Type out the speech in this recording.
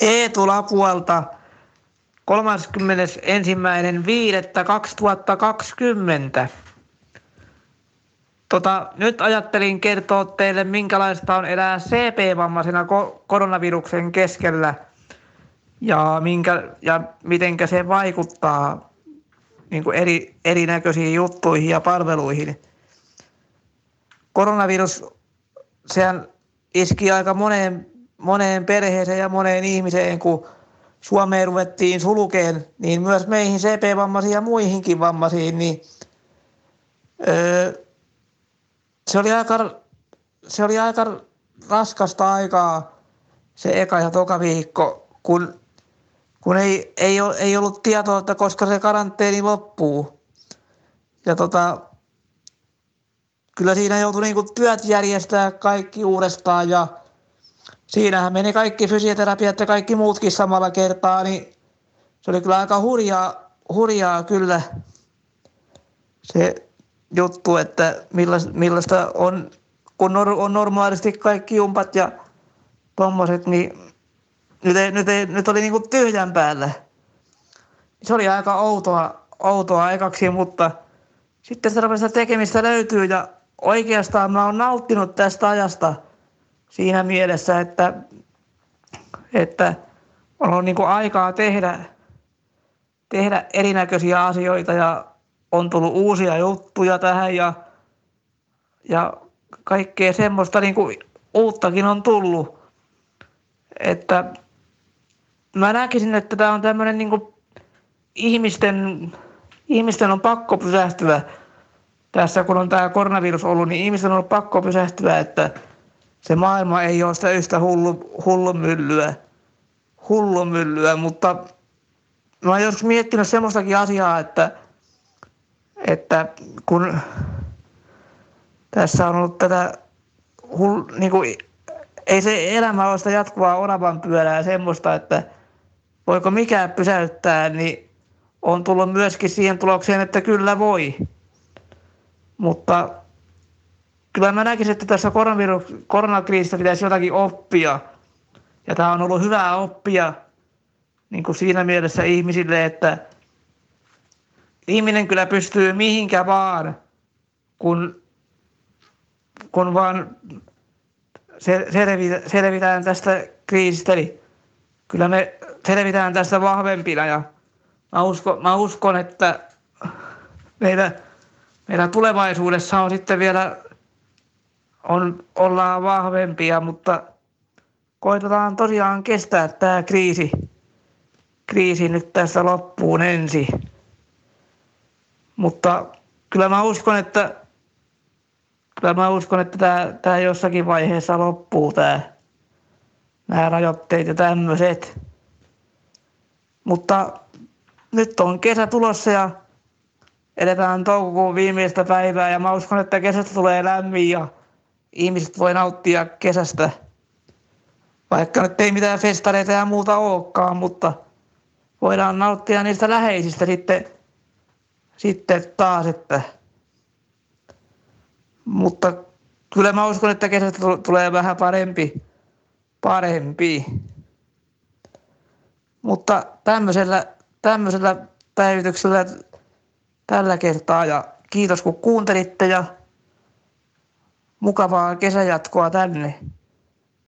Eetu Lapualta 31.5.2020. Tota, nyt ajattelin kertoa teille, minkälaista on elää CP-vammaisena koronaviruksen keskellä ja, minkä, ja miten se vaikuttaa niin kuin eri, erinäköisiin juttuihin ja palveluihin. Koronavirus, sehän iski aika moneen, moneen perheeseen ja moneen ihmiseen, kun Suomeen ruvettiin sulkeen, niin myös meihin CP-vammaisiin ja muihinkin vammaisiin, niin öö, se, oli aika, se oli aika raskasta aikaa se eka ja toka viikko, kun, kun ei, ei, ei ollut tietoa, että koska se karanteeni loppuu. Ja tota, kyllä siinä joutui niinku työt järjestää kaikki uudestaan ja siinähän meni kaikki fysioterapiat ja kaikki muutkin samalla kertaa, niin se oli kyllä aika hurjaa, hurjaa kyllä se juttu, että millaista, millaista on, kun on normaalisti kaikki jumpat ja tommoset, niin nyt, ei, nyt, ei, nyt oli niinku tyhjän päällä. Se oli aika outoa, outoa aikaksi, mutta sitten sitä tekemistä löytyy ja oikeastaan mä oon nauttinut tästä ajasta – siinä mielessä, että, että on ollut niin aikaa tehdä, tehdä erinäköisiä asioita ja on tullut uusia juttuja tähän ja, ja kaikkea semmoista niin kuin uuttakin on tullut. Että mä näkisin, että tämä on tämmöinen niin kuin ihmisten, ihmisten on pakko pysähtyä tässä, kun on tämä koronavirus ollut, niin ihmisten on pakko pysähtyä, että – se maailma ei ole sitä yhtä hullu, hullumyllyä, hullumyllyä, mutta mä oon joskus miettinyt semmoistakin asiaa, että, että kun tässä on ollut tätä, hull, niin kuin, ei se elämä ole sitä jatkuvaa oravan pyörää semmoista, että voiko mikään pysäyttää, niin on tullut myöskin siihen tulokseen, että kyllä voi. Mutta kyllä mä näkisin, että tässä koronakriisistä pitäisi jotakin oppia. Ja tämä on ollut hyvää oppia niin kuin siinä mielessä ihmisille, että ihminen kyllä pystyy mihinkä vaan, kun, kun vaan selvitään tästä kriisistä. Eli kyllä me selvitään tästä vahvempina ja mä uskon, mä uskon että meidän, meidän tulevaisuudessa on sitten vielä on, ollaan vahvempia, mutta koitetaan tosiaan kestää tämä kriisi, kriisi nyt tässä loppuun ensin. Mutta kyllä mä uskon, että kyllä mä uskon, että tämä, tämä jossakin vaiheessa loppuu tämä, nämä rajoitteet ja tämmöiset. Mutta nyt on kesä tulossa ja eletään toukokuun viimeistä päivää ja mä uskon, että kesästä tulee lämmin ja ihmiset voi nauttia kesästä, vaikka nyt ei mitään festareita ja muuta olekaan, mutta voidaan nauttia niistä läheisistä sitten, sitten taas, että mutta kyllä mä uskon, että kesästä tulee vähän parempi, parempi. Mutta tämmöisellä, tämmöisellä päivityksellä tällä kertaa ja kiitos kun kuuntelitte ja mukavaa kesäjatkoa tänne.